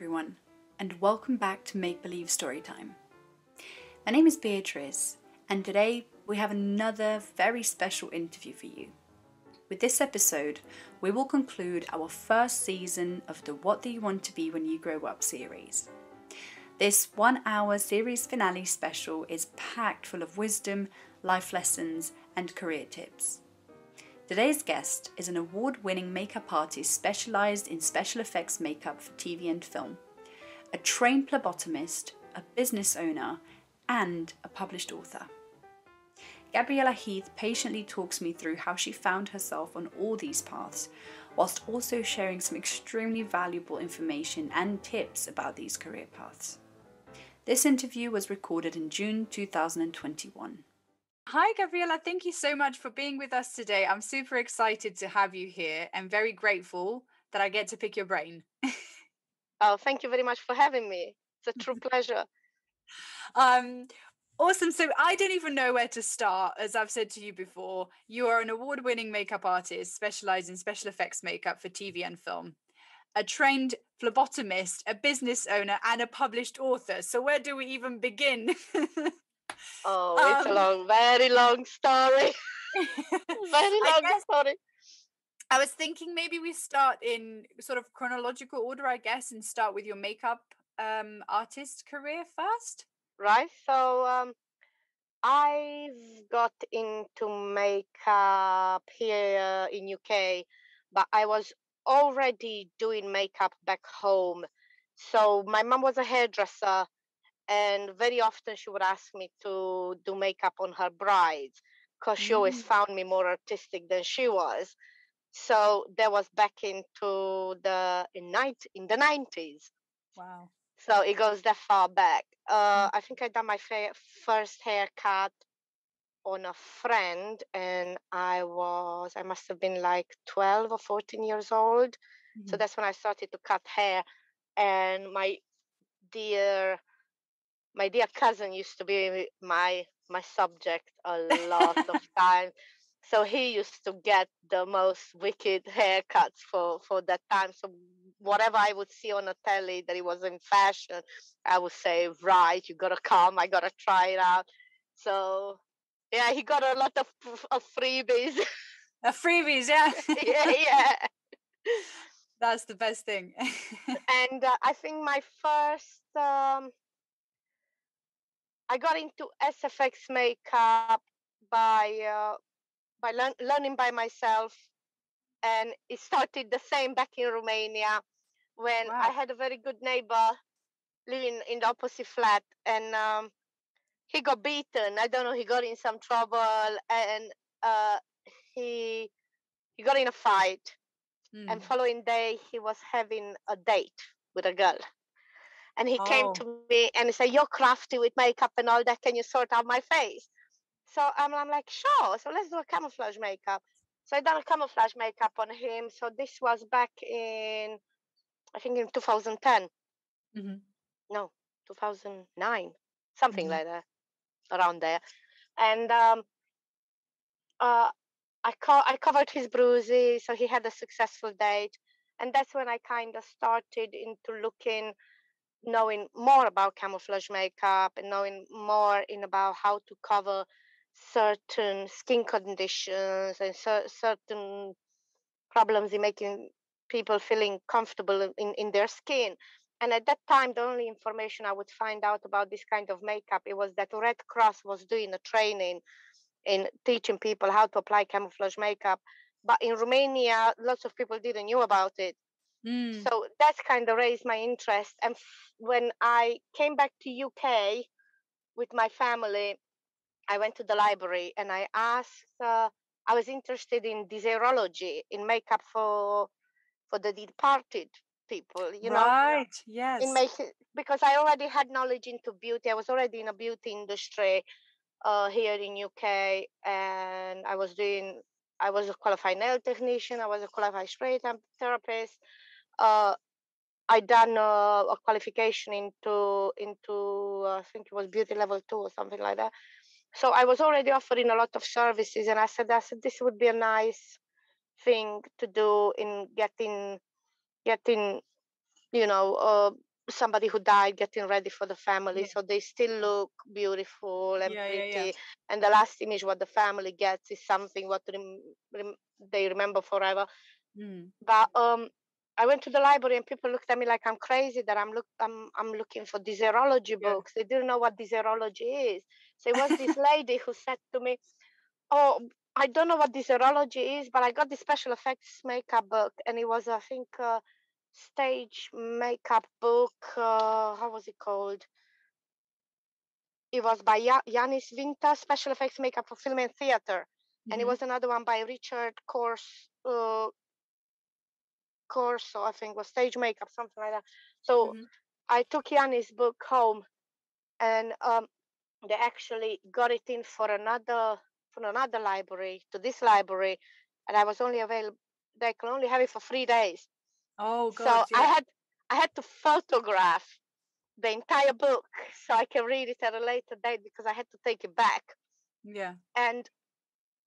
everyone, and welcome back to Make Believe Storytime. My name is Beatrice, and today we have another very special interview for you. With this episode, we will conclude our first season of the What Do You Want to Be When You Grow Up series. This one hour series finale special is packed full of wisdom, life lessons, and career tips. Today's guest is an award winning makeup artist specialized in special effects makeup for TV and film, a trained phlebotomist, a business owner, and a published author. Gabriela Heath patiently talks me through how she found herself on all these paths, whilst also sharing some extremely valuable information and tips about these career paths. This interview was recorded in June 2021. Hi, Gabriela. Thank you so much for being with us today. I'm super excited to have you here and very grateful that I get to pick your brain. oh, thank you very much for having me. It's a true pleasure. Um, awesome. So I don't even know where to start. As I've said to you before, you are an award winning makeup artist specialized in special effects makeup for TV and film, a trained phlebotomist, a business owner, and a published author. So where do we even begin? Oh, it's um, a long, very long story. very long guess, story. I was thinking maybe we start in sort of chronological order, I guess, and start with your makeup um, artist career first. Right. So um, I've got into makeup here in UK, but I was already doing makeup back home. So my mom was a hairdresser and very often she would ask me to do makeup on her brides because she always mm. found me more artistic than she was so that was back into the in night in the 90s wow so it goes that far back uh, mm. i think i done my fa- first haircut on a friend and i was i must have been like 12 or 14 years old mm-hmm. so that's when i started to cut hair and my dear my dear cousin used to be my my subject a lot of time so he used to get the most wicked haircuts for for that time so whatever i would see on a telly that it was in fashion i would say right you gotta come i gotta try it out. So yeah he got a lot of, of freebies. Uh, freebies yeah. Yeah yeah. That's the best thing. And uh, i think my first um, I got into SFX makeup by uh, by learn, learning by myself, and it started the same back in Romania when wow. I had a very good neighbor living in the opposite flat, and um, he got beaten. I don't know. He got in some trouble, and uh, he he got in a fight. Mm. And hmm. following day, he was having a date with a girl and he oh. came to me and he said, "You're crafty with makeup and all that. Can you sort out my face?" So um, I'm like, "Sure." So let's do a camouflage makeup. So I done a camouflage makeup on him. So this was back in, I think in 2010. Mm-hmm. No, 2009, something mm-hmm. like that, around there. And um, uh, I co- I covered his bruises, so he had a successful date. And that's when I kind of started into looking knowing more about camouflage makeup and knowing more in about how to cover certain skin conditions and cer- certain problems in making people feeling comfortable in, in their skin. And at that time the only information i would find out about this kind of makeup it was that red cross was doing a training in teaching people how to apply camouflage makeup. But in romania lots of people didn't know about it Mm. So that's kind of raised my interest. And f- when I came back to UK with my family, I went to the library and I asked. Uh, I was interested in desairology, in makeup for for the departed people. You know, right? Yes. In making because I already had knowledge into beauty. I was already in a beauty industry uh, here in UK, and I was doing. I was a qualified nail technician. I was a qualified spray therapist uh, I done uh, a qualification into into uh, I think it was beauty level two or something like that. So I was already offering a lot of services, and I said, I said this would be a nice thing to do in getting getting you know uh, somebody who died getting ready for the family Yeah. so they still look beautiful and Yeah, pretty yeah. and the last image what the family gets is something what rem- rem- they remember forever Mm. but um I went to the library and people looked at me like I'm crazy that I'm look I'm I'm looking for desairology Yeah. books. They didn't know what desairology is. So it was this lady who said to me, "Oh, I don't know what desairology is, but I got this special effects makeup book, and it was I think a stage makeup book. Uh, how was it called? It was by Ya- Janus Vinther, special effects makeup for film and theater, and it Mhm. was another one by Richard Course. Uh, Corso, I think was stage makeup, something like that. So Mhm. I took Yanni's book home, and um, they actually got it in for another for another library to this library, and I was only available. They can only have it for three days. Oh so God. I had I had to photograph the entire book so I can read it at a later date because I had to take it back. Yeah. And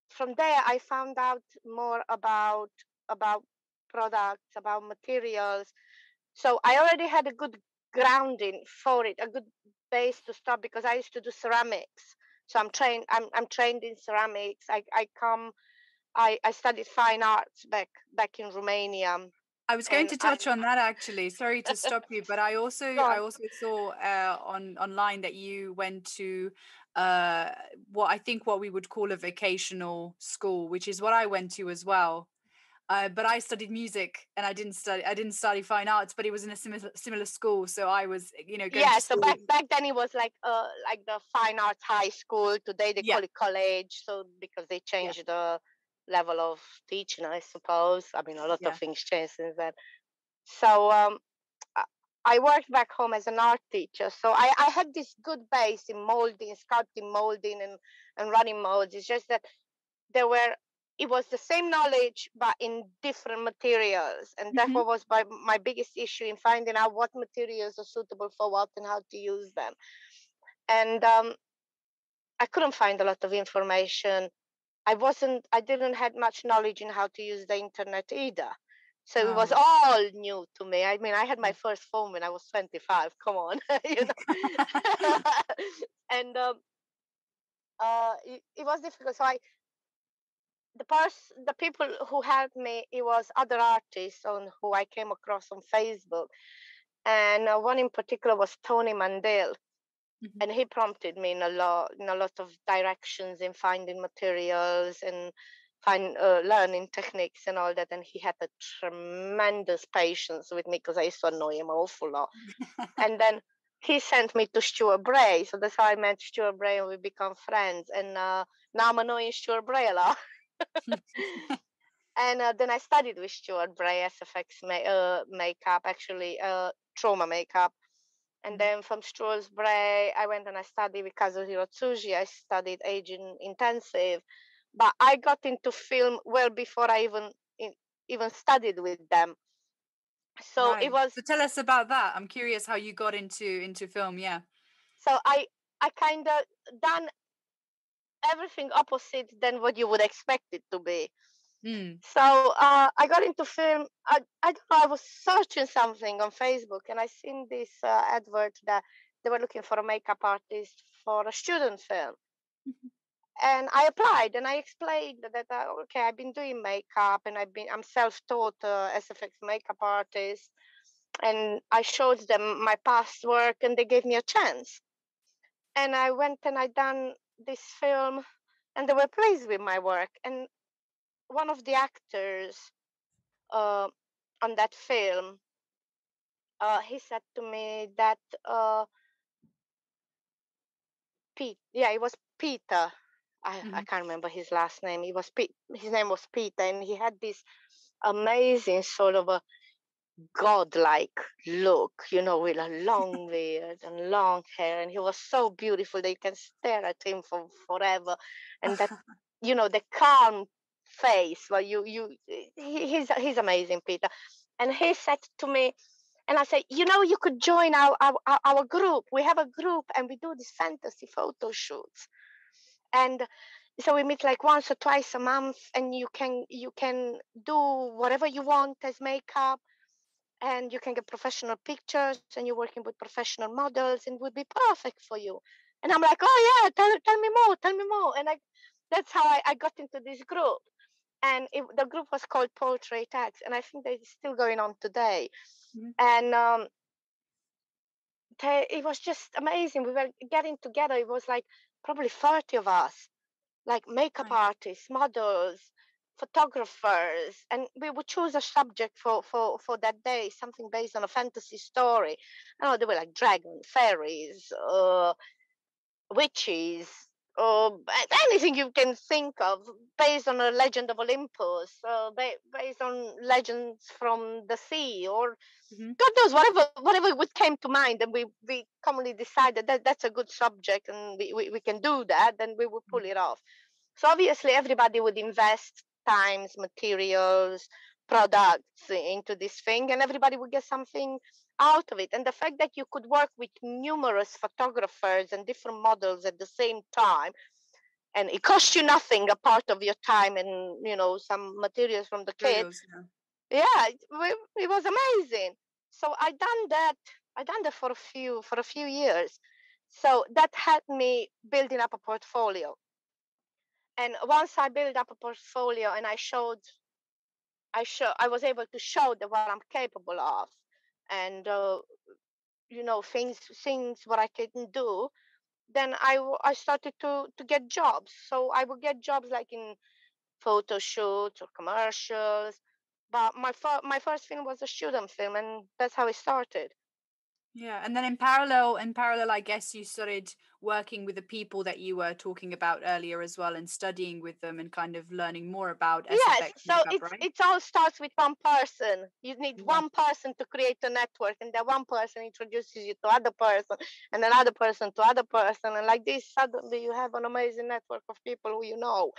from there, I found out more about about products, about materials. So I already had a good grounding for it, a good base to start because I used to do ceramics. So I'm trained. I'm I'm trained in ceramics. I I come. I I studied fine arts back back in Romania. I was going And to I- touch on that actually. Sorry to stop you, but I also I also saw uh, on online that you went to uh, what I think what we would call a vocational school, which is what I went to as well. Uh, but I studied music and I didn't study I didn't study fine arts, but it was in a similar similar school. So I was, you know, going yeah so back back then it was like uh like the fine arts high school today they Yeah. call it college so because they changed the level of teaching i suppose i mean a lot Yeah. of things changed since then so um I- I worked back home as an art teacher, so I, I had this good base in molding, sculpting, molding, and, and running molds. It's just that there were it was the same knowledge but in different materials, and that Mhm. was my my biggest issue in finding out what materials are suitable for what and how to use them. And um, I couldn't find a lot of information. I wasn't I didn't had much knowledge in how to use the internet either. So it was Oh. all new to me. I mean, I had my first phone when I was 25. Come on, you know. and um, uh, it, it was difficult. So I, the person, the people who helped me, it was other artists on who I came across on Facebook, and uh, one in particular was Tony Mandel. Mhm. and he prompted me in a lot in a lot of directions in finding materials and find uh, learning techniques and all that. And he had a tremendous patience with me because i used to annoy him awful lot. And then he sent me to Stuart Bray. So that's how i met Stuart Bray and we become friends. And uh, now i'm annoying Stuart Bray a lot and uh, then i studied with Stuart Bray sfx ma- uh, makeup actually uh, trauma makeup and Mhm. then from Stuart Bray, I went and I studied with Kazuhiro Tsuji. I studied aging intensive, but I got into film well before I even in, even studied with them. So Right. it was So tell us about that. I'm curious how you got into into film. Yeah. so I I kind of done everything opposite than what you would expect it to be. Mm. So uh, I got into film. I, I don't know. I was searching something on Facebook, and I seen this uh, advert that they were looking for a makeup artist for a student film. Mhm. And I applied, and I explained that uh, okay, I've been doing makeup, and I've been I'm self-taught uh, SFX makeup artist, and I showed them my past work, and they gave me a chance. And I went and I done this film, and they were pleased with my work. And one of the actors uh, on that film, uh, he said to me that uh, Pete, yeah, it was Peter. I, I Mhm. can't remember his last name. He was Pete. His name was Peter, and he had this amazing sort of a godlike look, you know, with a long beard and long hair, and he was so beautiful that you can stare at him for forever, and that you know the calm face well you you he, he's he's amazing peter. And he said to me and i said you know you could join our, our our- our group. We have a group and we do these fantasy photo shoots. And so we meet like once or twice a month and you can you can do whatever you want as makeup and you can get professional pictures and you're working with professional models and would be perfect for you and i'm like oh yeah tell, tell me more tell me more and I, that's how I, I got into this group and it, the group was called Portrait X, and I think they're still going on today. Mm-hmm. And um, they, it was just amazing. We were getting together. It was like probably 30 of us, like makeup right. artists, models, photographers, and we would choose a subject for, for, for that day, something based on a fantasy story. I know, they were like dragons, fairies, uh, witches, or anything you can think of based on a legend of Olympus, uh, based on legends from the sea, or mm-hmm. God knows whatever whatever would came to mind, and we we commonly decided that that's a good subject, and we, we, we can do that, then we would pull mm-hmm. it off. So obviously, everybody would invest times, materials, products into this thing, and everybody would get something out of it. And the fact that you could work with numerous photographers and different models at the same time, and it cost you nothing a part of your time and you know some materials from the kids. Yeah, yeah it, it was amazing. So I done that. I done that for a few for a few years. So that helped me building up a portfolio. And once I built up a portfolio and I showed I show I was able to show that what I'm capable of and uh, you know things things what I can do, then I I started to to get jobs. So I would get jobs like in photo shoots or commercials. But my fir- my first film was a student film, and that's how it started. Yeah, and then in parallel, in parallel, I guess you started working with the people that you were talking about earlier as well, and studying with them, and kind of learning more about. Yes, so makeup, it's right? it all starts with one person. You need yeah. one person to create a network, and that one person introduces you to other person, and another person to other person, and like this, suddenly you have an amazing network of people who you know,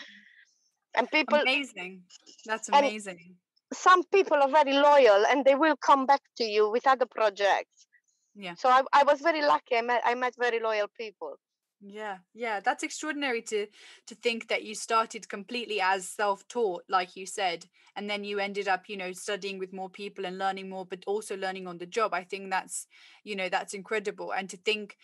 and people. Amazing, that's amazing. Some people are very loyal, and they will come back to you with other projects yeah. So I, I was very lucky i met i met very loyal people. Yeah yeah that's extraordinary to to think that you started completely as self-taught like you said and then you ended up you know studying with more people and learning more but also learning on the job. I think that's you know that's incredible and to think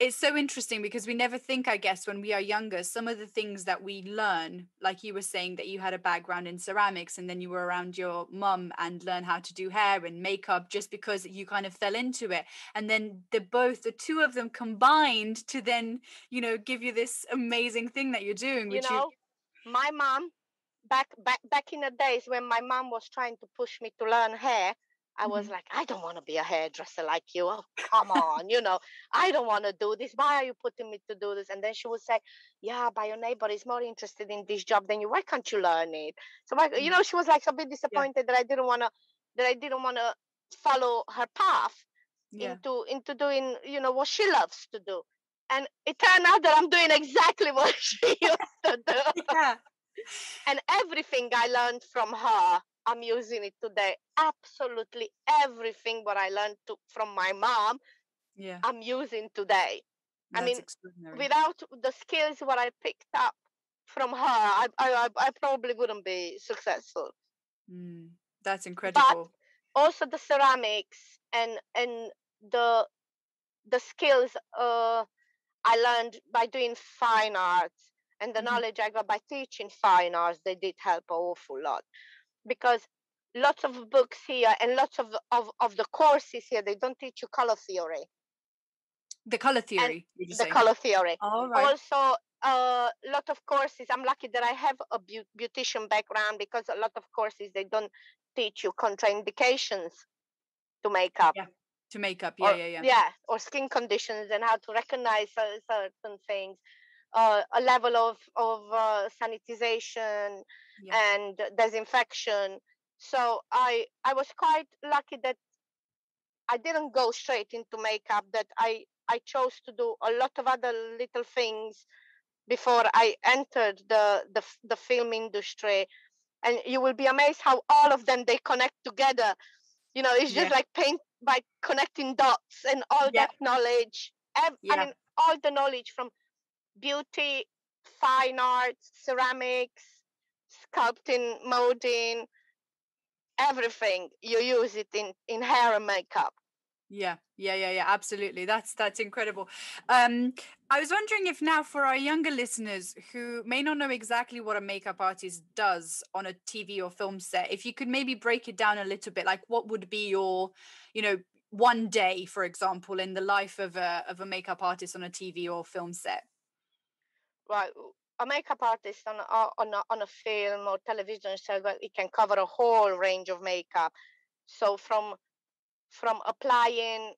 it's so interesting because we never think i guess when we are younger some of the things that we learn like you were saying that you had a background in ceramics and then you were around your mum and learn how to do hair and makeup just because you kind of fell into it. And then the both the two of them combined to then you know give you this amazing thing that you're doing you know you... my mom back back back in the days when my mom was trying to push me to learn hair I was mm-hmm. like, I don't want to be a hairdresser like you. Oh, come on, you know, I don't want to do this. Why are you putting me to do this? And then she would say, Yeah, but your neighbor is more interested in this job than you. Why can't you learn it? So, you mm. know, she was like a bit disappointed yeah. that I didn't want to that I didn't want to follow her path yeah. into into doing you know what she loves to do. And it turned out that I'm doing exactly what she used to do. Yeah. and everything I learned from her I'm using it today. Absolutely everything what I learned to, from my mom, yeah, I'm using today. That's I mean, without the skills what I picked up from her, I I, I probably wouldn't be successful. Mm, that's incredible. But also the ceramics and and the the skills uh, I learned by doing fine arts and the mm-hmm. knowledge I got by teaching fine arts, they did help an awful lot because lots of books here and lots of, of, of the courses here, they don't teach you color theory. The color theory, the color theory. All right. Also, a uh, lot of courses. I'm lucky that I have a beautician background because a lot of courses they don't teach you contraindications to makeup. Yeah, to makeup. Yeah, or, yeah, yeah. Yeah, or skin conditions and how to recognize certain things uh, a level of of uh, sanitization yeah. and disinfection. So I I was quite lucky that I didn't go straight into makeup. That I I chose to do a lot of other little things before I entered the the the film industry, and you will be amazed how all of them they connect together. You know, it's just yeah. like paint by connecting dots and all yeah. that knowledge. I mean, all the knowledge from beauty, fine arts, ceramics, sculpting, molding, everything you use it in in hair and makeup. Yeah yeah yeah yeah absolutely that's that's incredible. Um i was wondering if now for our younger listeners who may not know exactly what a makeup artist does on a tv or film set if you could maybe break it down a little bit like what would be your you know one day for example in the life of a of a makeup artist on a tv or film set? Right a makeup artist on a, on a, on a film or television show it can cover a whole range of makeup so from from applying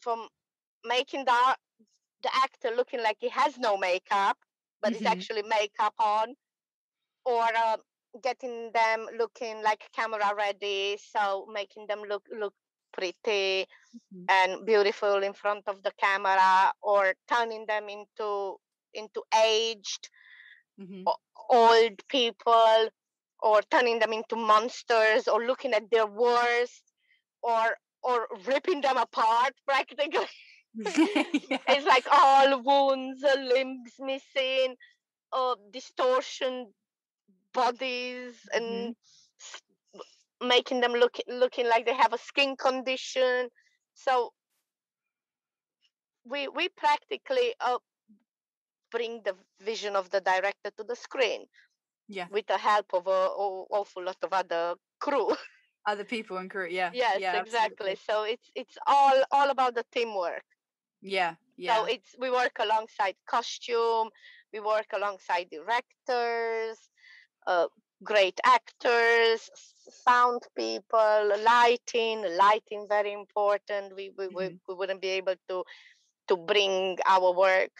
from making the the actor looking like he has no makeup but mm-hmm. it's actually makeup on or uh, getting them looking like camera ready so making them look look pretty mm-hmm. and beautiful in front of the camera or turning them into into aged mm-hmm. old people or turning them into monsters or looking at their worst or or ripping them apart practically. yeah. It's like all wounds, uh, limbs missing, uh, distortion bodies, and mm-hmm. making them look looking like they have a skin condition. So we we practically uh, bring the vision of the director to the screen. Yeah. With the help of a, a awful lot of other crew. other people in crew yeah yes yeah, exactly absolutely. so it's it's all all about the teamwork yeah yeah so it's we work alongside costume we work alongside directors uh, great actors sound people lighting lighting very important we we, mm-hmm. we, we wouldn't be able to to bring our work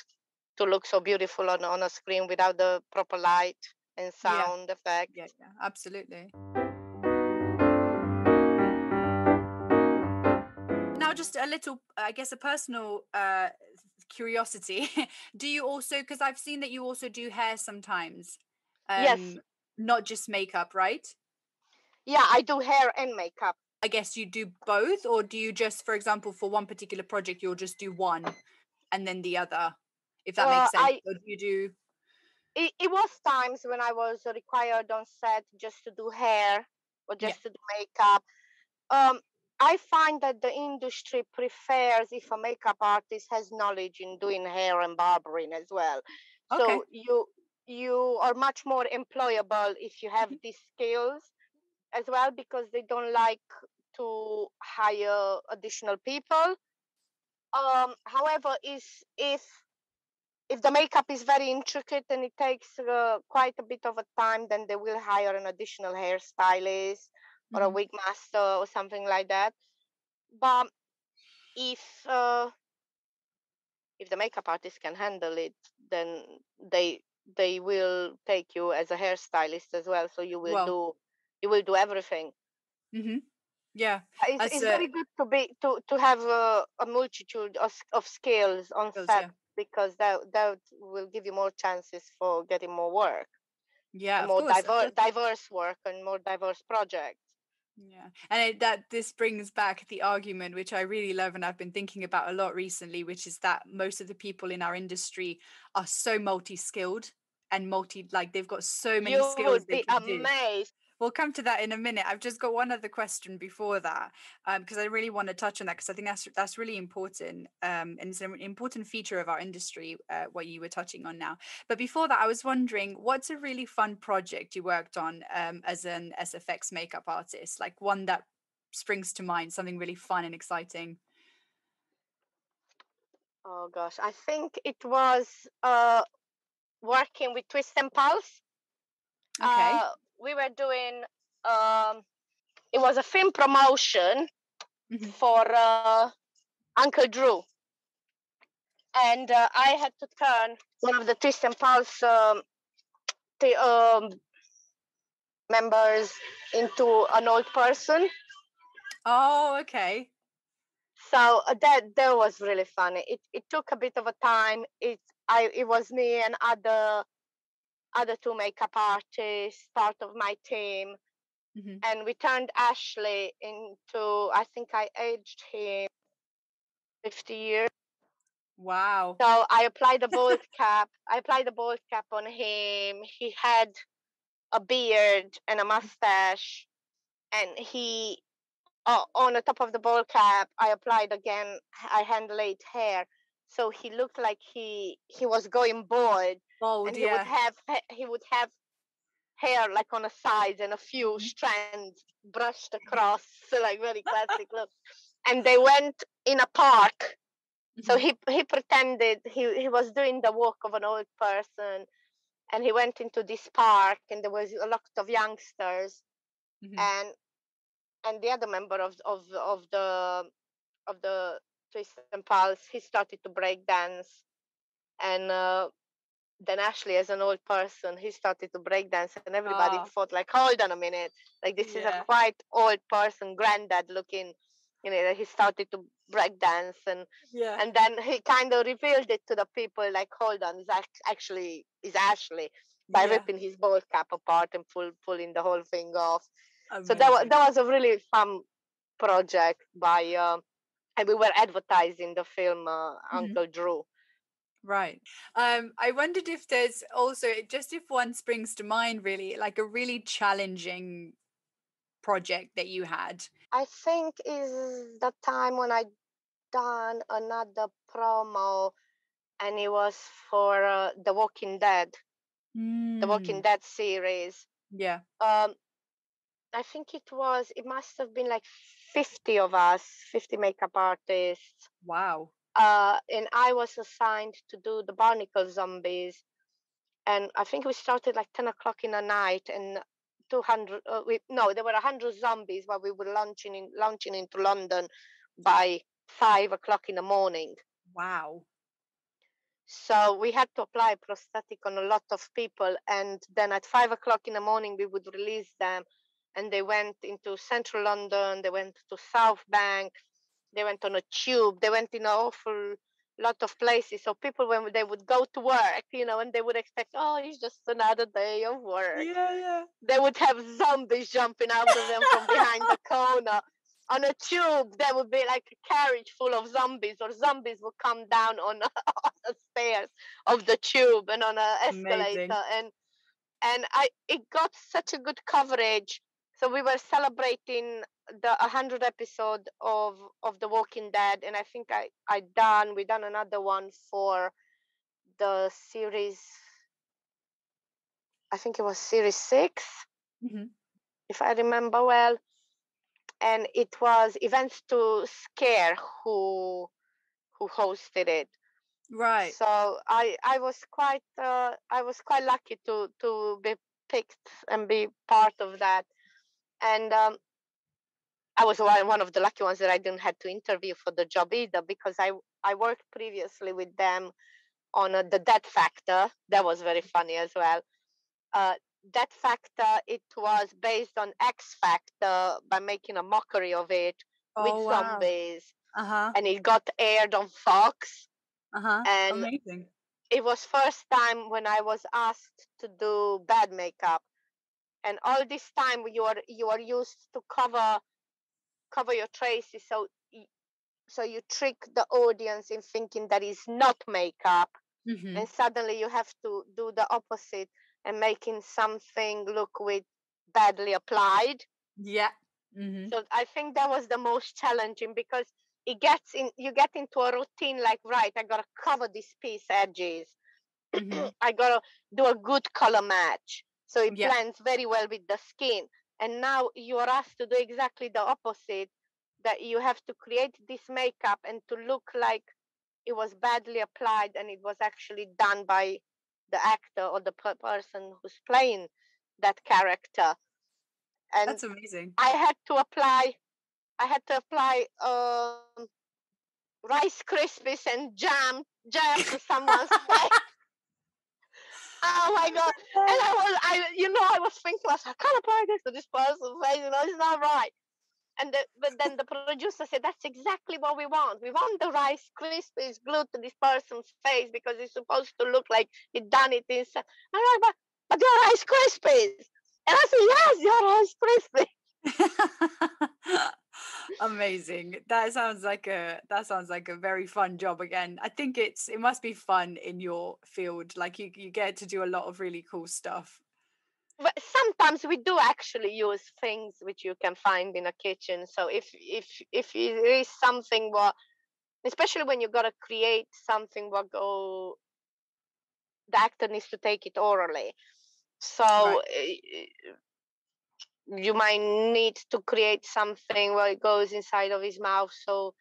to look so beautiful on, on a screen without the proper light and sound yeah. effect. Yeah, yeah absolutely. Now just a little i guess a personal uh curiosity. Do you also because i've seen that you also do hair sometimes um, yes. not just makeup right? Yeah i do hair and makeup. I guess you do both or do you just for example for one particular project you'll just do one and then the other if that makes sense I, or do you do it, it was times when i was required on set just to do hair or just yeah. to do makeup um I find that the industry prefers if a makeup artist has knowledge in doing hair and barbering as well. Okay. So you you are much more employable if you have mm-hmm. these skills as well because they don't like to hire additional people. Um, however, is if if the makeup is very intricate and it takes uh, quite a bit of a time, then they will hire an additional hairstylist or mm-hmm. a wig master or something like that. But if uh, if the makeup artist can handle it, then they they will take you as a hairstylist as well. So you will well, do you will do everything. Mm-hmm. Yeah, it's, it's very good to be to to have a, a multitude of, of skills on skills, set yeah. Because that that will give you more chances for getting more work. Yeah, more diverse diverse work and more diverse projects. Yeah, and it, that this brings back the argument which I really love and I've been thinking about a lot recently, which is that most of the people in our industry are so multi-skilled and multi like they've got so many you skills. Would be amazed we'll come to that in a minute. I've just got one other question before that because um, I really want to touch on that because I think that's that's really important um, and it's an important feature of our industry. Uh, what you were touching on now, but before that, I was wondering what's a really fun project you worked on um, as an SFX makeup artist, like one that springs to mind, something really fun and exciting. Oh gosh, I think it was uh, working with Twist and Pulse. Okay. Uh, we were doing um, it was a film promotion mm-hmm. for uh, Uncle Drew, and uh, I had to turn one of the Twist and Pulse um, the, um, members into an old person. Oh, okay. So uh, that that was really funny. It it took a bit of a time. It I it was me and other other two makeup artists, part of my team. Mm-hmm. And we turned Ashley into, I think I aged him 50 years. Wow. So I applied the bald cap. I applied the bald cap on him. He had a beard and a mustache. and he uh, on the top of the ball cap i applied again i hand laid hair so he looked like he he was going bald Bold, and he would have he would have hair like on the sides and a few Mhm. strands brushed across so like very classic look and they went in a park so Mhm. he he pretended he he was doing the walk of an old person and he went into this park and there was a lot of youngsters Mhm. and and the other member of of of the of the twist and pulse he started to break dance and uh, then ashley as an old person he started to break dance and everybody Ah. thought like hold on a minute like this is a quite old person granddad looking you know that he started to break dance and yeah. and then he kind of revealed it to the people like hold on it's ac- actually is ashley by yeah. ripping his ball cap apart and pull, pulling the whole thing off so that was that was a really fun project by uh, and we were advertising the film uh, Mhm. uncle drew Right. Um, I wondered if there's also just if one springs to mind really like a really challenging project that you had. i think is the time when i done another promo and it was for uh, the walking dead the walking Mm, dead series Yeah. um i think it was it must have been like 50 of us 50 makeup artists Wow. Uh, and I was assigned to do the barnacle zombies. And I think we started like 10 o'clock in the night, and 200, uh, we, no, there were 100 zombies while we were launching, in, launching into London by 5 o'clock in the morning. Wow. So we had to apply prosthetic on a lot of people. And then at 5 o'clock in the morning, we would release them. And they went into central London, they went to South Bank, they went on a tube, they went in an awful lot of places. So people, when they would go to work, you know, and they would expect, oh, it's just another day of work. Yeah, yeah. They would have zombies jumping out of them from behind the corner. On a tube, there would be like a carriage full of zombies, or zombies would come down on, on the stairs of the tube and on an escalator. Amazing. And and I it got such a good coverage. So we were celebrating the 100 episode of of The Walking Dead, and I think I I done we done another one for the series. I think it was series six, Mhm. if I remember well, and it was Events to Scare who who hosted it. Right. So I I was quite uh, I was quite lucky to to be picked and be part of that, and um, I was one of the lucky ones that I didn't have to interview for the job either because I I worked previously with them on uh, the Dead Factor. That was very funny as well. Uh, Dead Factor it was based on X Factor by making a mockery of it with Oh wow. zombies, Uh-huh. and it got aired on Fox Uh-huh. and Amazing. it was first time when I was asked to do bad makeup, and all this time you are you are used to cover cover your traces, so so you trick the audience in thinking that is not makeup, Mhm. and suddenly you have to do the opposite and making something look with badly applied. Yeah. Mhm. So I think that was the most challenging because it gets in you get into a routine like right, I gotta cover this piece edges. Mhm. I gotta do a good color match so it Yeah. blends very well with the skin. And now you are asked to do exactly the opposite. That you have to create this makeup and to look like it was badly applied and it was actually done by the actor or the per- person who's playing that character. And That's amazing. I had to apply. I had to apply um, Rice Krispies and jam jam to someone's face. Oh my god! And I was, I, you know, I was thinking, I, can't apply this to this person's face. You know, it's not right. And the, but then the producer said, that's exactly what we want. We want the Rice Krispies glued to this person's face because it's supposed to look like he done it inside. I'm like, but, but they're Rice Krispies. And I said, yes, you're Rice Krispies. amazing. That sounds like a that sounds like a very fun job again. I think it's it must be fun in your field like you you get to do a lot of really cool stuff. But sometimes we do actually use things which you can find in a kitchen so if if if there is something what especially when you got to create something what go the actor needs to take it orally. So right. Eh, You might need to create something where it goes inside of his mouth so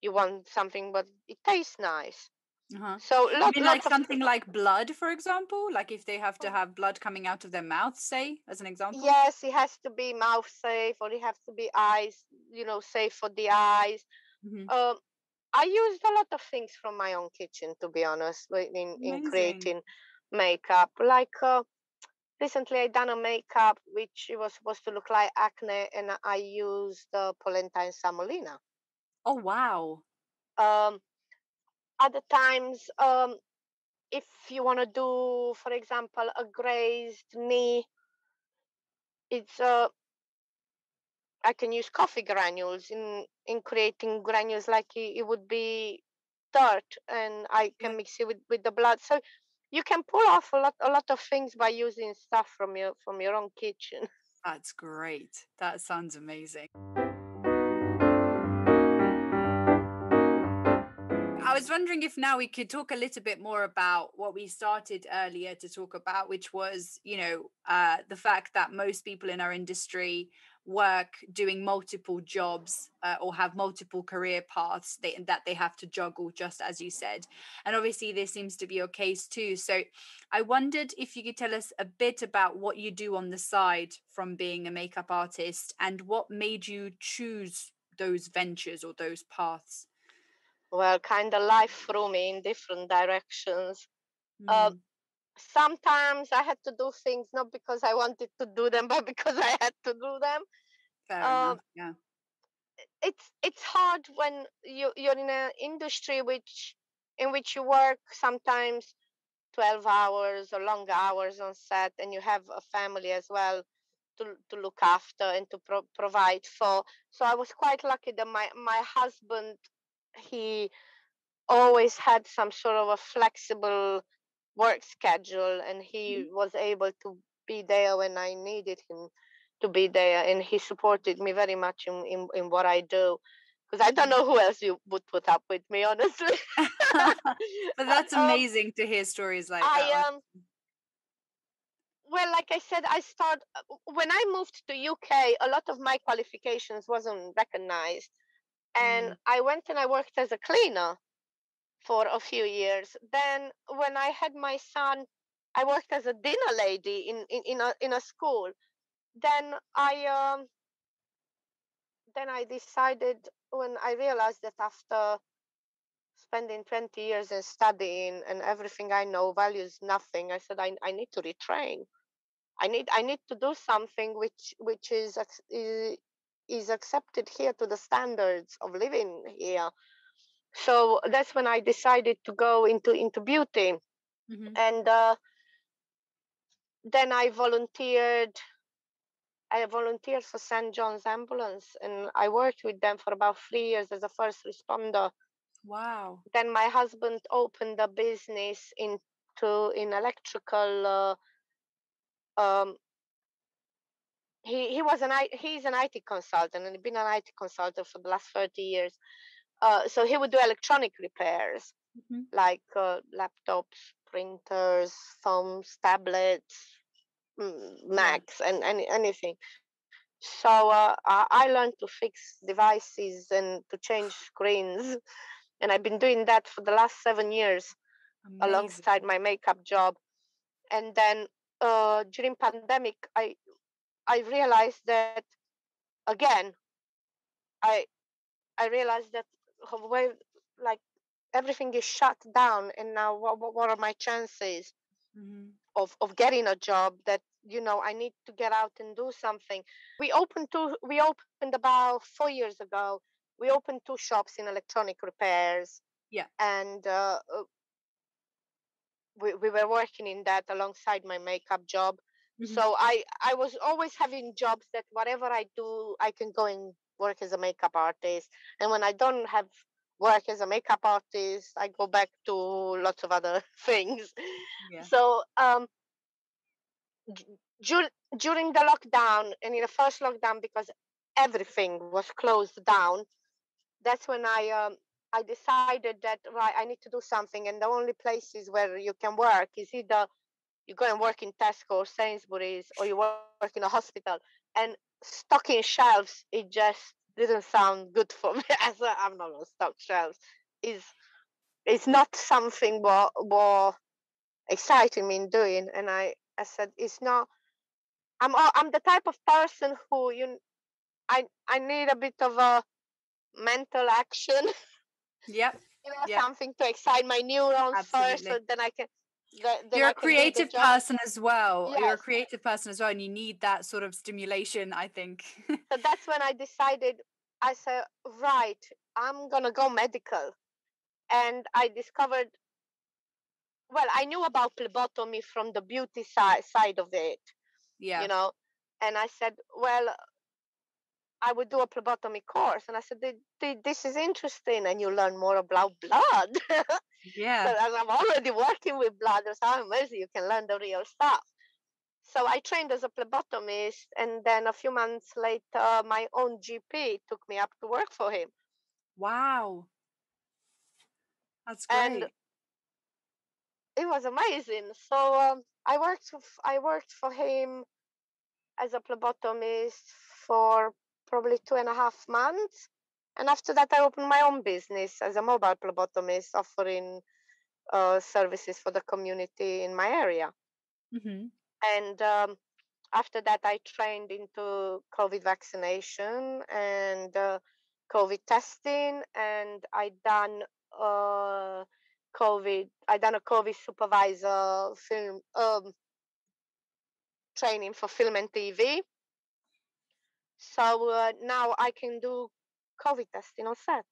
you want something but it tastes nice uh-huh. So, lot, like something of... like blood, for example, like if they have to have blood coming out of their mouth, say, as an example. Yes, it has to be mouth safe, or it has to be eyes, you know, safe for the eyes. Mm-hmm. Um, I used a lot of things from my own kitchen, to be honest, in in creating makeup. Like uh, recently, I done a makeup which it was supposed to look like acne, and I used uh, polenta and semolina. Oh wow! Um, other times um, if you want to do for example a grazed knee it's uh, i can use coffee granules in in creating granules like it, it would be dirt and i can mix it with, with the blood so you can pull off a lot a lot of things by using stuff from your from your own kitchen. That's great. That sounds amazing. I was wondering if now we could talk a little bit more about what we started earlier to talk about, which was, you know, uh, the fact that most people in our industry work doing multiple jobs uh, or have multiple career paths they, that they have to juggle, just as you said. And obviously, this seems to be your case too. So I wondered if you could tell us a bit about what you do on the side from being a makeup artist and what made you choose those ventures or those paths well kind of life threw me in different directions mm. uh, sometimes i had to do things not because i wanted to do them but because i had to do them Fair uh, enough. yeah it's it's hard when you you're in an industry which in which you work sometimes 12 hours or longer hours on set and you have a family as well to, to look after and to pro- provide for so i was quite lucky that my my husband he always had some sort of a flexible work schedule and he mm-hmm. was able to be there when I needed him to be there and he supported me very much in, in, in what I do because I don't know who else you would put up with me honestly but that's um, amazing um, to hear stories like I, that um, well like I said I start uh, when I moved to UK a lot of my qualifications wasn't recognized and mm. I went and I worked as a cleaner for a few years. Then when I had my son, I worked as a dinner lady in in, in a in a school. Then I um, then I decided when I realized that after spending 20 years in studying and everything I know values nothing, I said I, I need to retrain. I need I need to do something which which is is accepted here to the standards of living here so that's when i decided to go into into beauty mm-hmm. and uh, then i volunteered i volunteered for st john's ambulance and i worked with them for about three years as a first responder wow then my husband opened a business into in electrical uh, um, he he was an he's an IT consultant and he'd been an IT consultant for the last 30 years. Uh, so he would do electronic repairs mm-hmm. like uh, laptops, printers, phones, tablets, mm, Macs, and, and anything. So uh, I learned to fix devices and to change screens, and I've been doing that for the last seven years, Amazing. alongside my makeup job. And then uh, during pandemic, I I realized that again, I I realized that way like everything is shut down, and now what what are my chances mm-hmm. of of getting a job that you know I need to get out and do something. We opened two. We opened about four years ago. We opened two shops in electronic repairs. Yeah, and uh, uh we we were working in that alongside my makeup job Mm-hmm. So I I was always having jobs that whatever I do, I can go and work as a makeup artist. And when I don't have work as a makeup artist, I go back to lots of other things. Yeah. So um, dur- during the lockdown and in the first lockdown because everything was closed down that's when i um, i decided that right i need to do something and the only places where you can work is either you go and work in tesco or sainsbury's or you work in a hospital and stocking shelves it just didn't sound good for me as a, i'm not gonna stock shelves is it's not something what what exciting me in doing and i i said it's not I'm I'm the type of person who you I I need a bit of a mental action. Yep. you know, yep. something to excite my neurons Absolutely. first, so then I can. Then You're I a creative person as well. Yes. You're a creative person as well, and you need that sort of stimulation. I think. so that's when I decided. I said, right, I'm gonna go medical, and I discovered. Well, I knew about phlebotomy from the beauty side side of it yeah you know and i said well i would do a phlebotomy course and i said this is interesting and you learn more about blood. Yeah. So, i'm already working with blood so how amazing you can learn the real stuff. So i trained as a phlebotomist and then a few months later my own gp took me up to work for him. Wow. That's great. and it was amazing. So um, I worked I worked for him as a phlebotomist for probably two and a half months, and after that I opened my own business as a mobile phlebotomist, offering uh, services for the community in my area. Mm-hmm. And um, after that, I trained into COVID vaccination and uh, COVID testing, and I done uh, COVID. I done a COVID supervisor film um, training for film and TV. So uh, now I can do COVID testing on set.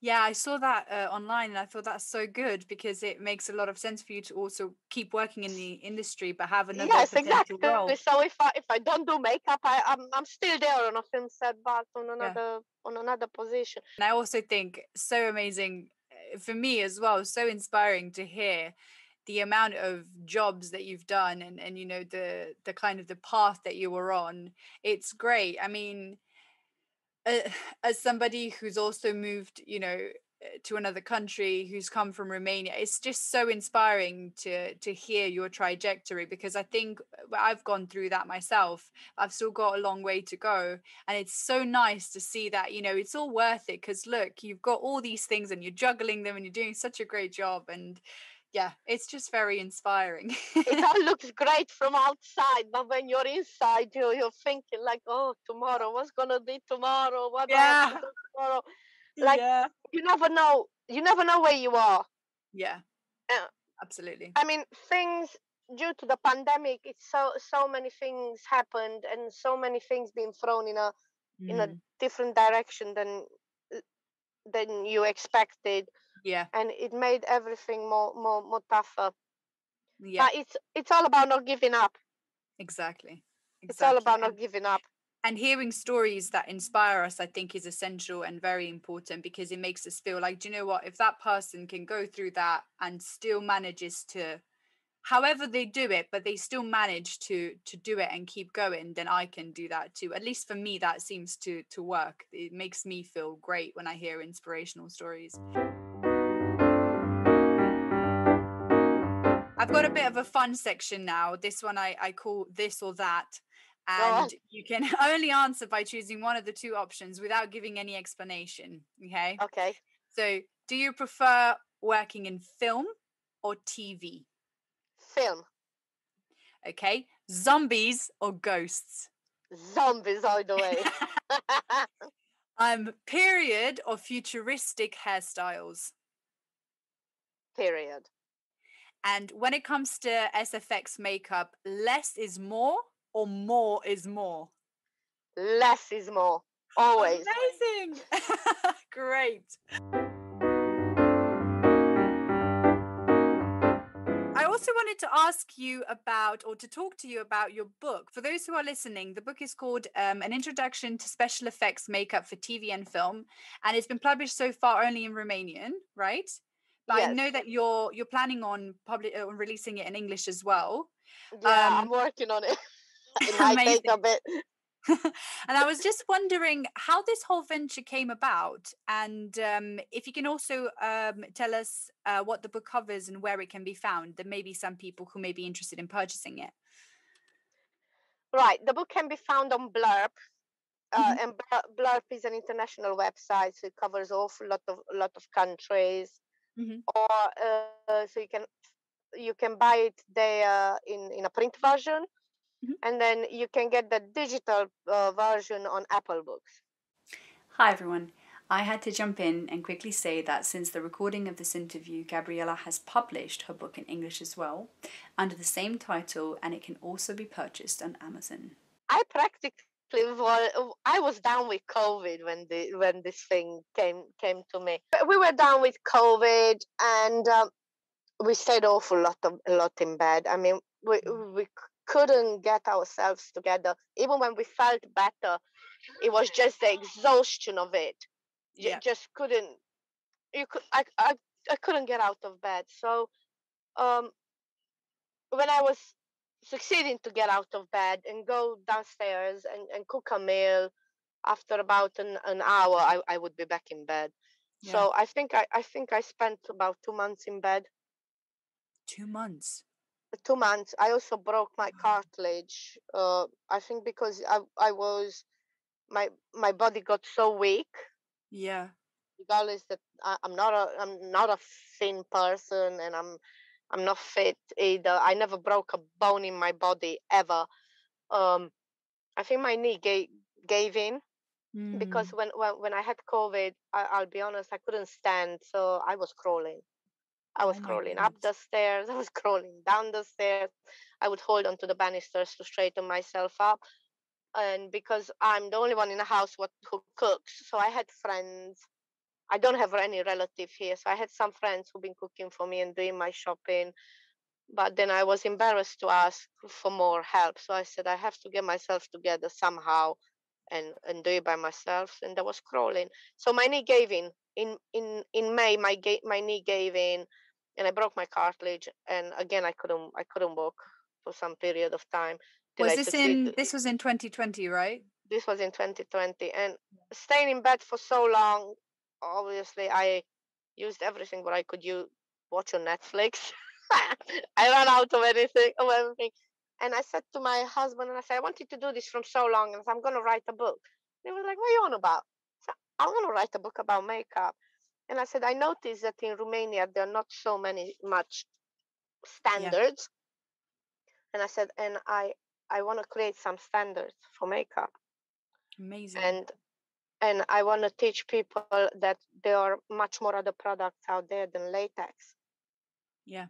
Yeah, I saw that uh, online and I thought that's so good because it makes a lot of sense for you to also keep working in the industry but have another yes, exactly. Role. So if I if I don't do makeup, I, I'm I'm still there on a film set, but on another yeah. on another position. And I also think so amazing for me as well so inspiring to hear the amount of jobs that you've done and and you know the the kind of the path that you were on it's great. I mean uh, as somebody who's also moved you know uh, to another country who's come from Romania it's just so inspiring to to hear your trajectory because I think uh, I've gone through that myself. I've still got a long way to go and it's so nice to see that you know it's all worth it because look you've got all these things and you're juggling them and you're doing such a great job and yeah it's just very inspiring it all looks great from outside but when you're inside you, you're thinking like oh tomorrow what's gonna be tomorrow what yeah. tomorrow like yeah. you never know you never know where you are yeah uh, absolutely i mean things due to the pandemic it's so so many things happened and so many things being thrown in a mm. in a mm. different direction than than you expected yeah. and it made everything more more more tougher. Yeah. But it's it's all about not giving up. Exactly, exactly. it's all about not giving up. and hearing stories that inspire us i think is essential and very important because it makes us feel like do you know what? If that person can go through that and still manages to however they do it but they still manage to to do it and keep going then i can do that too. At least for me that seems to to work. It makes me feel great when i hear inspirational stories I've got a bit of a fun section now. This one I, I call this or that and you can only answer by choosing one of the two options without giving any explanation. Okay. Okay. So, do you prefer working in film or TV? Film. Okay. Zombies or ghosts? Zombies all the way. um, period or futuristic hairstyles? Period. And when it comes to SFX makeup, less is more or more is more? Less is more. Always. Amazing. Great. I also wanted to ask you about, or to talk to you about your book. For those who are listening, the book is called um, An Introduction to Special Effects Makeup for TV and Film, and it's been published so far only in Romanian, right? Yes. I know that you're you're planning on public on releasing it in English as well. Yeah, Um, I'm working on it. it might take a bit. and I was just wondering how this whole venture came about, and um, if you can also um, tell us uh, what the book covers and where it can be found. There may be some people who may be interested in purchasing it. Right, the book can be found on Blurb, uh, Mhm. and Blurb is an international website, so it covers awful lot of lot of countries. Mhm. Or uh, so you can you can buy it there in in a print version, Mhm. and then you can get the digital uh, version on Apple Books. Hi, everyone. I had to jump in and quickly say that since the recording of this interview, Gabriela has published her book in English as well, under the same title, and it can also be purchased on Amazon. I practically wa- I was down with COVID when the when this thing came came to me. But We were down with COVID, and um, we stayed awful lot of a lot in bed. I mean, we we couldn't get ourselves together. Even when we felt better, it was just the exhaustion of it. You Yeah. just couldn't. You could. I, I I couldn't get out of bed. So, um, when I was succeeding to get out of bed and go downstairs and, and cook a meal, after about an, an hour, I, I would be back in bed. Yeah. So I think I, I think I spent about two months in bed. Two months. Two months. I also broke my Wow. cartilage. Uh, I think because I I was my my body got so weak. Yeah. Regardless that I, I'm not a I'm not a thin person and I'm I'm not fit either. I never broke a bone in my body ever. Um, I think my knee gave gave in because Mm. when when, when I had COVID, I, I'll be honest, I couldn't stand, so I was crawling. I was Oh crawling up the stairs. I was crawling down the stairs. I would hold onto the banisters to straighten myself up. And because I'm the only one in the house what who cooks, so I had friends. I don't have any relative here, so I had some friends who've been cooking for me and doing my shopping. But then I was embarrassed to ask for more help, so I said I have to get myself together somehow and and do it by myself. And I was crawling, so my knee gave in. In in in May, my ga- my knee gave in, and I broke my cartilage. And again, I couldn't I couldn't walk for some period of time Was I this in this was in 2020, right? This was in 2020, and staying in bed for so long, obviously I used everything what I could use watch on Netflix. I ran out of anything of everything. And I said to my husband, and I said, I wanted to do this from so long, and I'm gonna write a book. And They were like, What are you on about? So I'm gonna write a book about makeup. And I said, I noticed that in Romania there are not so many much Yeah. standards. And I said, and I I want to create some standards for makeup. Amazing. And and I want to teach people that there are much more other products out there than latex. Yeah.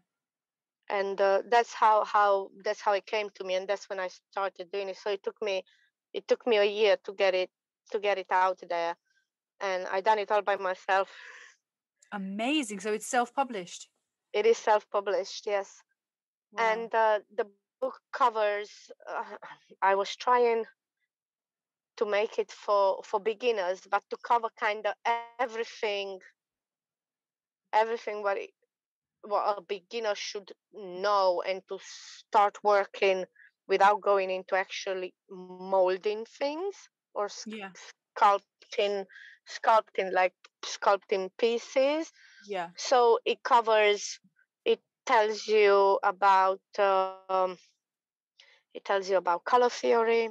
and uh, that's how how that's how it came to me and that's when i started doing it so it took me it took me a year to get it to get it out there and i done it all by myself Amazing. So it's self-published. it is self-published yes Wow. and uh, the book covers uh, i was trying to make it for for beginners but to cover kind of everything everything what it, what a beginner should know and to start working without going into actually molding things or Yeah. sculpting sculpting like sculpting pieces Yeah. so it covers it tells you about um, it tells you about color theory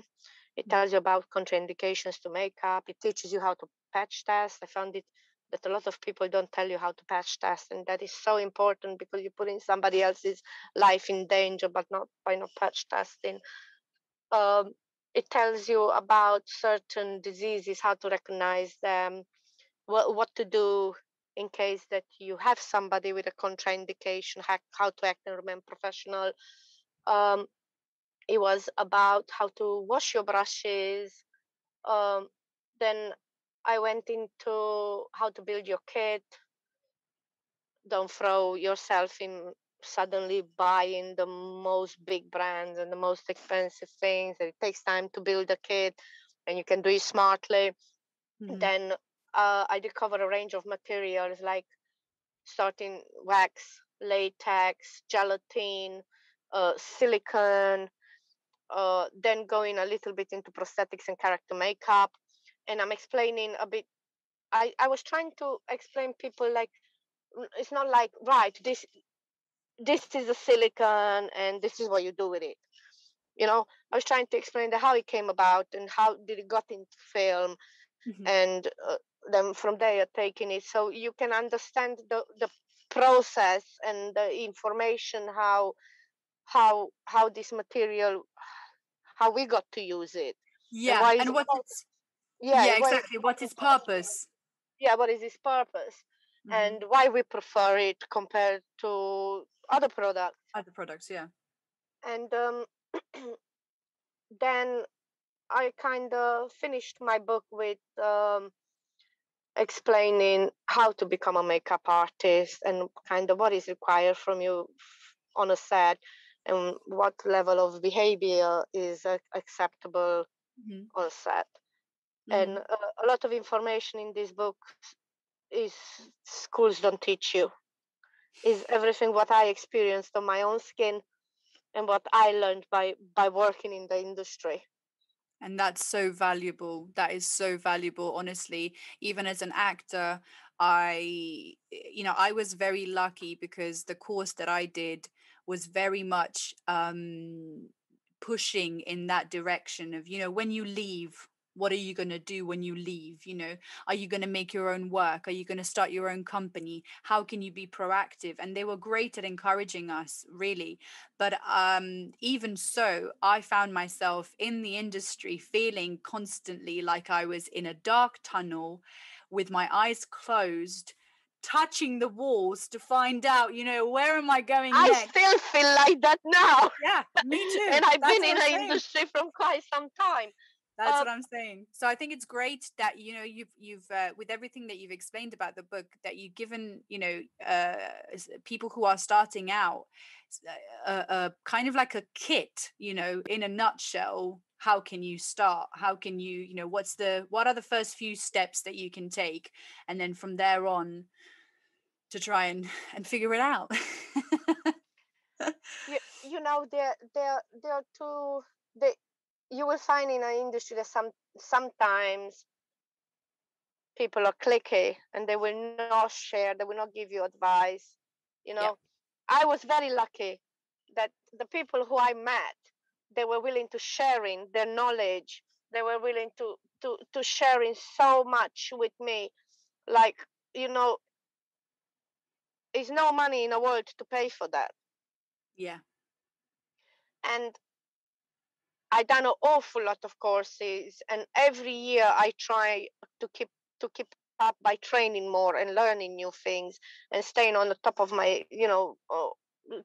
it tells you about contraindications to makeup it teaches you how to patch test i found it that a lot of people don't tell you how to patch test and that is so important because you're putting somebody else's life in danger but not by not patch testing. Um, it tells you about certain diseases how to recognize them what, what to do in case that you have somebody with a contraindication how, how to act and remain professional. Um, it was about how to wash your brushes um, then i went into how to build your kit don't throw yourself in suddenly buying the most big brands and the most expensive things it takes time to build a kit and you can do it smartly Mhm. then uh, i did cover a range of materials like starting wax latex gelatin uh, silicone, uh, then going a little bit into prosthetics and character makeup. And I'm explaining a bit. I, I was trying to explain people like it's not like right this this is a silicone and this is what you do with it you know i was trying to explain the, how it came about and how did it got into film mm-hmm. and uh, then from there taking it so you can understand the the process and the information how how how this material how we got to use it. Yeah and, and what it's yeah, yeah exactly what its purpose? Yeah what is its purpose? Mm-hmm. and why we prefer it compared to other products. Other products yeah. And um then I kind of finished my book with um, explaining how to become a makeup artist and kind of what is required from you on a set and what level of behavior is uh, acceptable mm-hmm. on set. Mm-hmm. And uh, a lot of information in this book is schools don't teach you. Is everything what I experienced on my own skin and what I learned by by working in the industry. And that's so valuable. That is so valuable, honestly. Even as an actor, I, you know, I was very lucky because the course that I did was very much um, pushing in that direction of, you know, when you leave what are you going to do when you leave? You know are you going to make your own work? Are you going to start your own company? How can you be proactive? And they were great at encouraging us really. But um, even so i found myself in the industry feeling constantly like i was in a dark tunnel with my eyes closed touching the walls to find out, you know, where am I going I next? still feel like that now. Yeah, me too. and I've That's been in the industry from quite some time. That's um, what I'm saying. So I think it's great that you know you've you've uh, with everything that you've explained about the book that you've given you know uh, people who are starting out a, uh, a kind of like a kit, you know, in a nutshell. How can you start? How can you you know what's the what are the first few steps that you can take, and then from there on to try and and figure it out. you, you know there there there are two they you will find in an industry that some sometimes people are clicky and they will not share they will not give you advice you know yeah. i was very lucky that the people who i met they were willing to sharing their knowledge they were willing to to to sharing so much with me like you know there's no money in the world to pay for that yeah and I done an awful lot of courses, and every year I try to keep to keep up by training more and learning new things and staying on the top of my, you know, uh,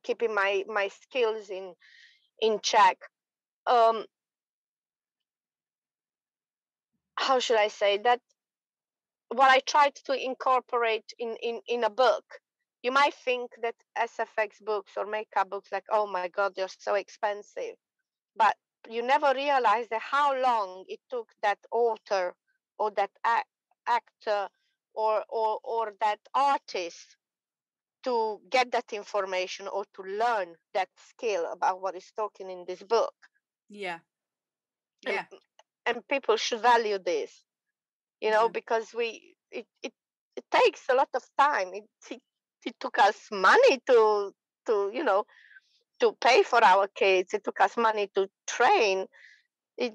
keeping my my skills in in check. Um, how should I say that? What I tried to incorporate in in in a book you might think that SFX books or makeup books, like, oh my God, they're so expensive. But you never realize that how long it took that author or that actor or, or, or that artist to get that information or to learn that skill about what is talking in this book. Yeah. Yeah. And, and people should value this, you know, yeah. because we, it, it, it takes a lot of time. It, it, it took us money to, to, you know, to pay for our kids. It took us money to train. It,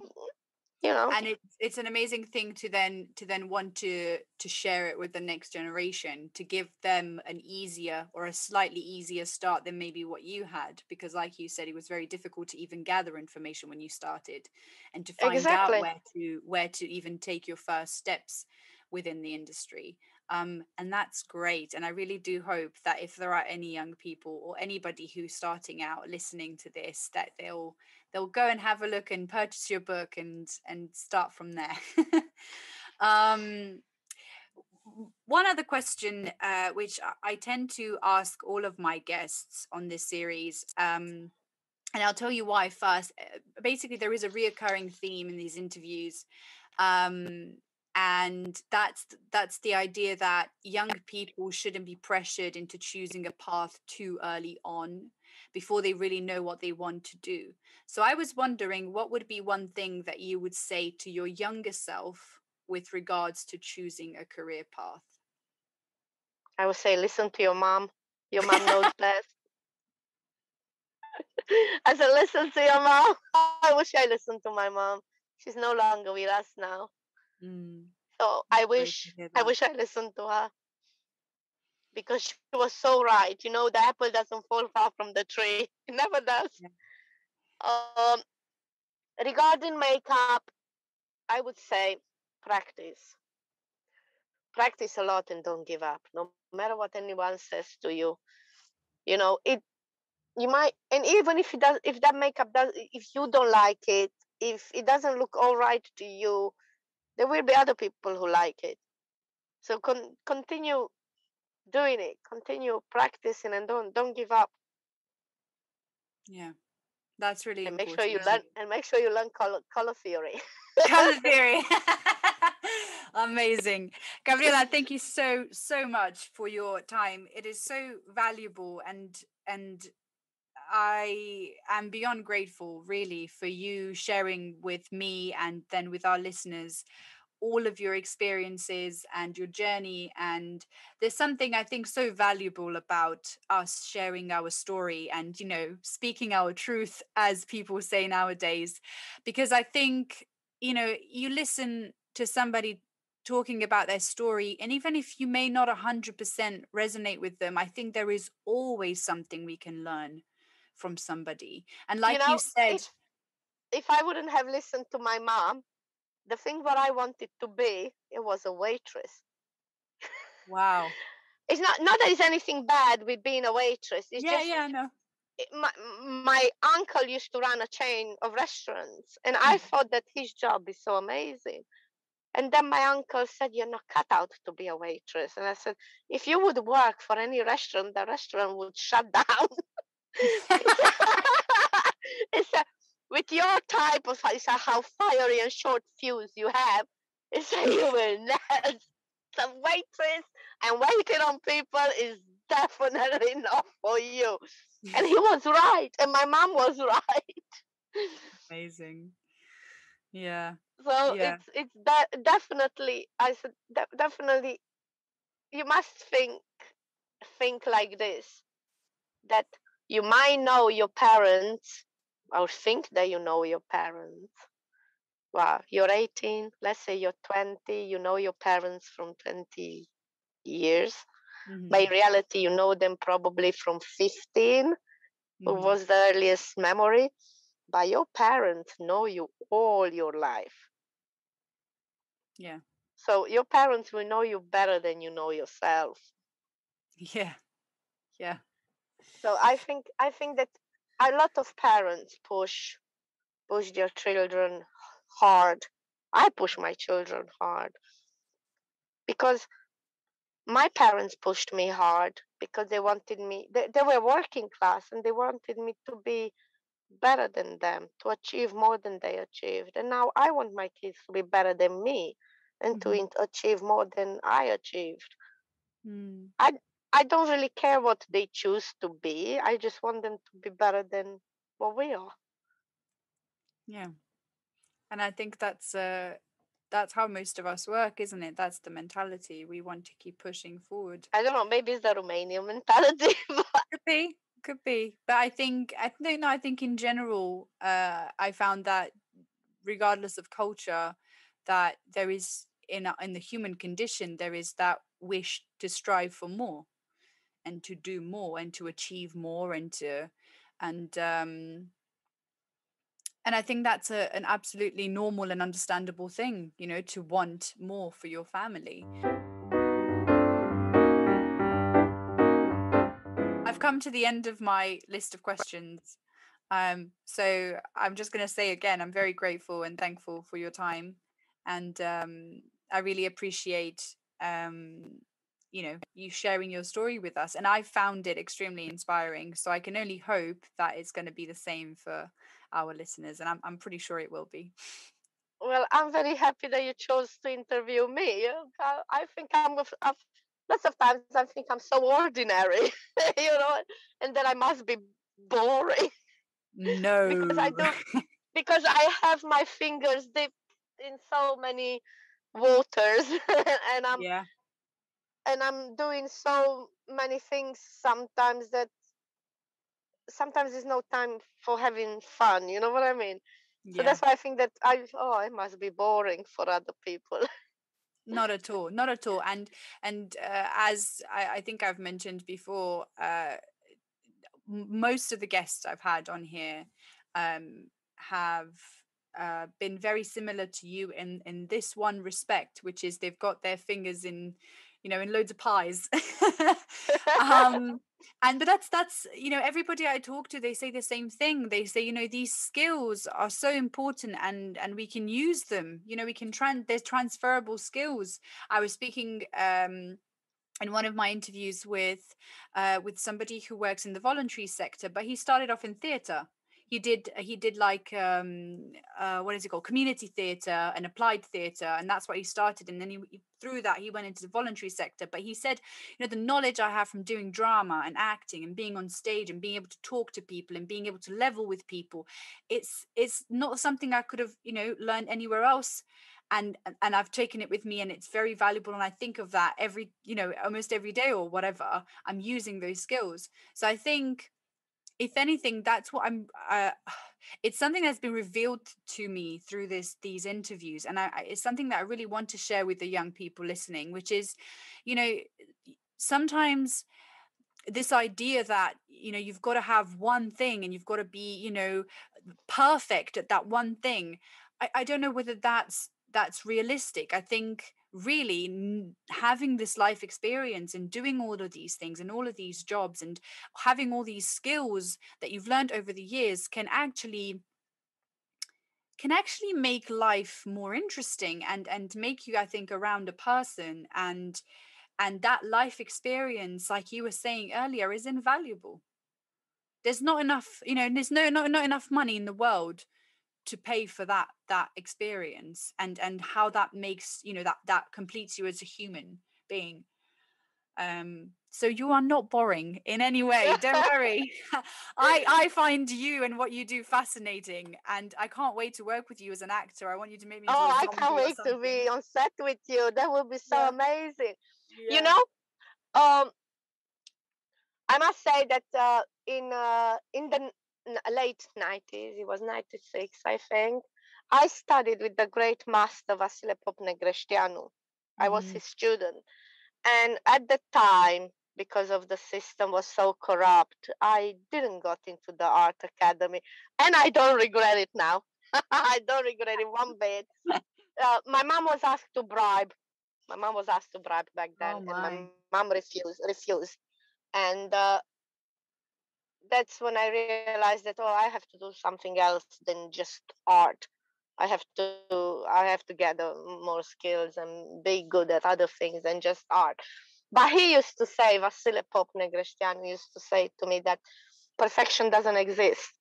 you know, and it's it's an amazing thing to then to then want to to share it with the next generation to give them an easier or a slightly easier start than maybe what you had because like you said it was very difficult to even gather information when you started and to find exactly. out where to where to even take your first steps within the industry um, and that's great. And I really do hope that if there are any young people or anybody who's starting out listening to this, that they'll they'll go and have a look and purchase your book and and start from there. um, one other question, uh, which I tend to ask all of my guests on this series, um, and I'll tell you why first. Uh, basically, there is a reoccurring theme in these interviews. Um, and that's that's the idea that young people shouldn't be pressured into choosing a path too early on before they really know what they want to do. So I was wondering what would be one thing that you would say to your younger self with regards to choosing a career path? I would say listen to your mom. Your mom knows best. I said, listen to your mom. I wish I listened to my mom. She's no longer with us now. Mm. So I wish I wish I listened to her because she was so right. You know, the apple doesn't fall far from the tree. It never does. Yeah. Um, regarding makeup, I would say practice. Practice a lot and don't give up. No matter what anyone says to you, you know it. You might, and even if it does, if that makeup does, if you don't like it, if it doesn't look all right to you, there will be other people who like it. So con- continue doing it, continue practicing, and don't don't give up. Yeah, that's really and make sure you learn and make sure you learn color color theory. color theory. Amazing. Gabriela, thank you so so much for your time. It is so valuable and and I am beyond grateful really for you sharing with me and then with our listeners all of your experiences and your journey. And there's something I think so valuable about us sharing our story and, you know, speaking our truth, as people say nowadays. Because I think, you know, you listen to somebody talking about their story and even if you may not 100% resonate with them i think there is always something we can learn from somebody and like you, know, you said if, if i wouldn't have listened to my mom the thing what I wanted to be, it was a waitress. Wow. it's not not that it's anything bad with being a waitress. It's yeah, just, yeah, no. My, my uncle used to run a chain of restaurants, and I mm. thought that his job is so amazing. And then my uncle said, You're not cut out to be a waitress. And I said, If you would work for any restaurant, the restaurant would shut down. it's a, with your type of how fiery and short fuse you have, it's a you will not. Some waitress and waiting on people is definitely not for you. And he was right, and my mom was right. Amazing. Yeah. So yeah. it's it's de- definitely I said de- definitely you must think think like this that you might know your parents or think that you know your parents. Well, you're 18, let's say you're 20, you know your parents from 20 years. Mm-hmm. By reality, you know them probably from 15, mm-hmm. was the earliest memory. But your parents know you all your life. Yeah. So your parents will know you better than you know yourself. Yeah. Yeah. So I think I think that a lot of parents push push their children hard. I push my children hard because my parents pushed me hard because they wanted me they, they were working class and they wanted me to be better than them to achieve more than they achieved and now i want my kids to be better than me and mm-hmm. to achieve more than i achieved mm. i I don't really care what they choose to be. I just want them to be better than what we are. Yeah. And I think that's uh that's how most of us work, isn't it? That's the mentality. We want to keep pushing forward. I don't know, maybe it's the Romanian mentality. could be. Could be. But I think I think no, I think in general, uh I found that regardless of culture, that there is in in the human condition there is that wish to strive for more and to do more and to achieve more and to and um and i think that's a, an absolutely normal and understandable thing you know to want more for your family. I've come to the end of my list of questions um so i'm just going to say again i'm very grateful and thankful for your time and um i really appreciate um you know you sharing your story with us and i found it extremely inspiring so i can only hope that it's going to be the same for our listeners and i'm, I'm pretty sure it will be well i'm very happy that you chose to interview me i think i'm I've, lots of times i think i'm so ordinary you know and that i must be boring. No. because I don't. because I have my fingers dipped in so many waters and I'm yeah. And I'm doing so many things sometimes that sometimes there's no time for having fun, you know what I mean? yeah. So that's why I think that I oh it must be boring for other people. not at all not at all and and uh, as I, I think i've mentioned before uh most of the guests i've had on here um have uh, been very similar to you in in this one respect which is they've got their fingers in you know in loads of pies. Um and but that's that's you know everybody i talk to they say the same thing. They say you know these skills are so important and and we can use them. You know we can tran there's transferable skills. I was speaking um in one of my interviews with uh, with somebody who works in the voluntary sector but he started off in theater he did he did like um uh what is it called? Community theater and applied theater and that's what he started and then he, through that he went into the voluntary sector. But he said you know the knowledge i have from doing drama and acting and being on stage and being able to talk to people and being able to level with people it's it's not something i could have you know learned anywhere else and and I've taken it with me and it's very valuable and I think of that every you know almost every day or whatever I'm using those skills. So I think if anything that's what I'm uh, it's something that's been revealed to me through this these interviews and I, I it's something that I really want to share with the young people listening which is you know sometimes this idea that you know you've got to have one thing and you've got to be you know perfect at that one thing I, I don't know whether that's that's realistic. I think really having this life experience and doing all of these things and all of these jobs and having all these skills that you've learned over the years can actually can actually make life more interesting and and make you i think around a person and and that life experience like you were saying earlier is invaluable. There's not enough you know there's no not, not enough money in the world to pay for that that experience and and how that makes you know that that completes you as a human being um so you are not boring in any way don't worry i i find you and what you do fascinating and i can't wait to work with you as an actor i want you to make me oh, I can't wait to be on set with you. That would be so Yeah. amazing. Yeah. You know, um, I must say that uh, in uh, in the late nineties, it was ninety six, I think. I studied with the great master Vasile Pop Negreșteanu. I was Mhm. his student, and at the time, because of the system was so corrupt, I didn't got into the art academy, and I don't regret it now. I don't regret it one bit. Uh, my mom was asked to bribe. My mom was asked to bribe back then, Oh, and my my. mom refused. Refused, and uh, that's when I realized that oh, I have to do something else than just art. I have to I have to gather um, more skills and be good at other things than just art. But he used to say, Vasile Pop Negrestian used to say to me that perfection doesn't exist,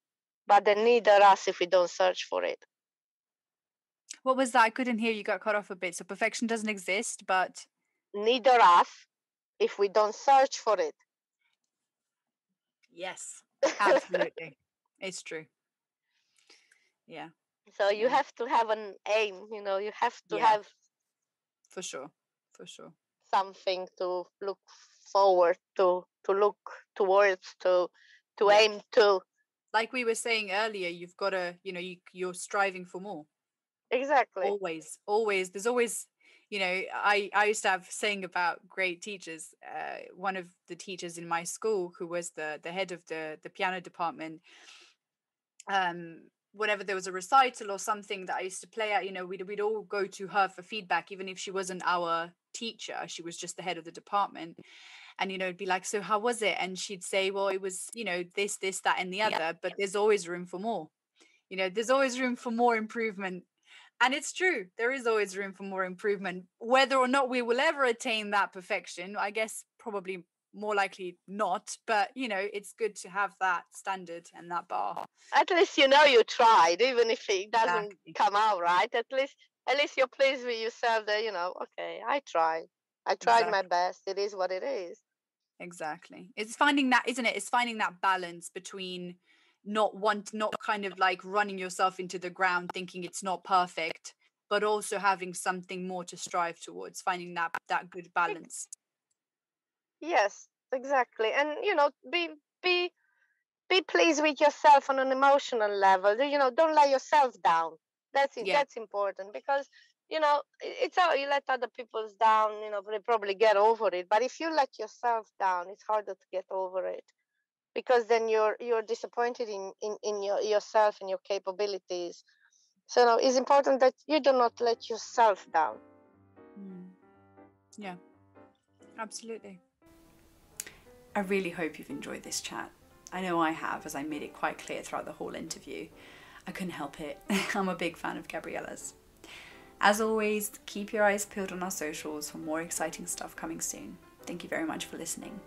but then neither us if we don't search for it. what was that i couldn't hear you got cut off a bit so perfection doesn't exist but Neither us if we don't search for it. Yes absolutely it's true yeah So you have to have an aim, you know, you have to Yeah. have for sure for sure something to look forward to, to look towards, to to Yeah. aim to. like we were saying earlier you've got to you know you, you're striving for more Exactly. always always there's always you know i i used to have saying about great teachers uh, one of the teachers in my school who was the the head of the the piano department um whenever there was a recital or something that i used to play at you know we'd, we'd all go to her for feedback even if she wasn't our teacher she was just the head of the department. And you know it'd be like so how was it? And she'd say well it was you know this this that and the other but there's always room for more. You know there's always room for more improvement and it's true there is always room for more improvement whether or not we will ever attain that perfection i guess probably more likely not but you know it's good to have that standard and that bar At least you know you tried, even if it doesn't Exactly. come out right. At least at least you're pleased with yourself that, you know, okay, I tried. I tried my best. It is what it is. exactly it's finding that isn't it it's finding that balance between not want not kind of like running yourself into the ground thinking it's not perfect but also having something more to strive towards finding that that good balance yes exactly and you know be be be pleased with yourself on an emotional level you know don't let yourself down that's it Yeah. that's important because you know it's how you let other people's down you know they probably get over it but if you let yourself down it's harder to get over it because then you're you're disappointed in in, in your yourself and your capabilities so it's important that you do not let yourself down Mm. Yeah, absolutely. I really hope you've enjoyed this chat. I know I have, as I made it quite clear throughout the whole interview. I couldn't help it. I'm a big fan of Gabriela's. As always, keep your eyes peeled on our socials for more exciting stuff coming soon. Thank you very much for listening.